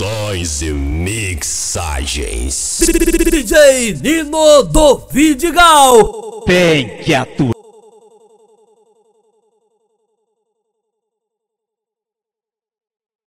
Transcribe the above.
E Mixagens. DJ Nino do Vidigal. Tem que atuar.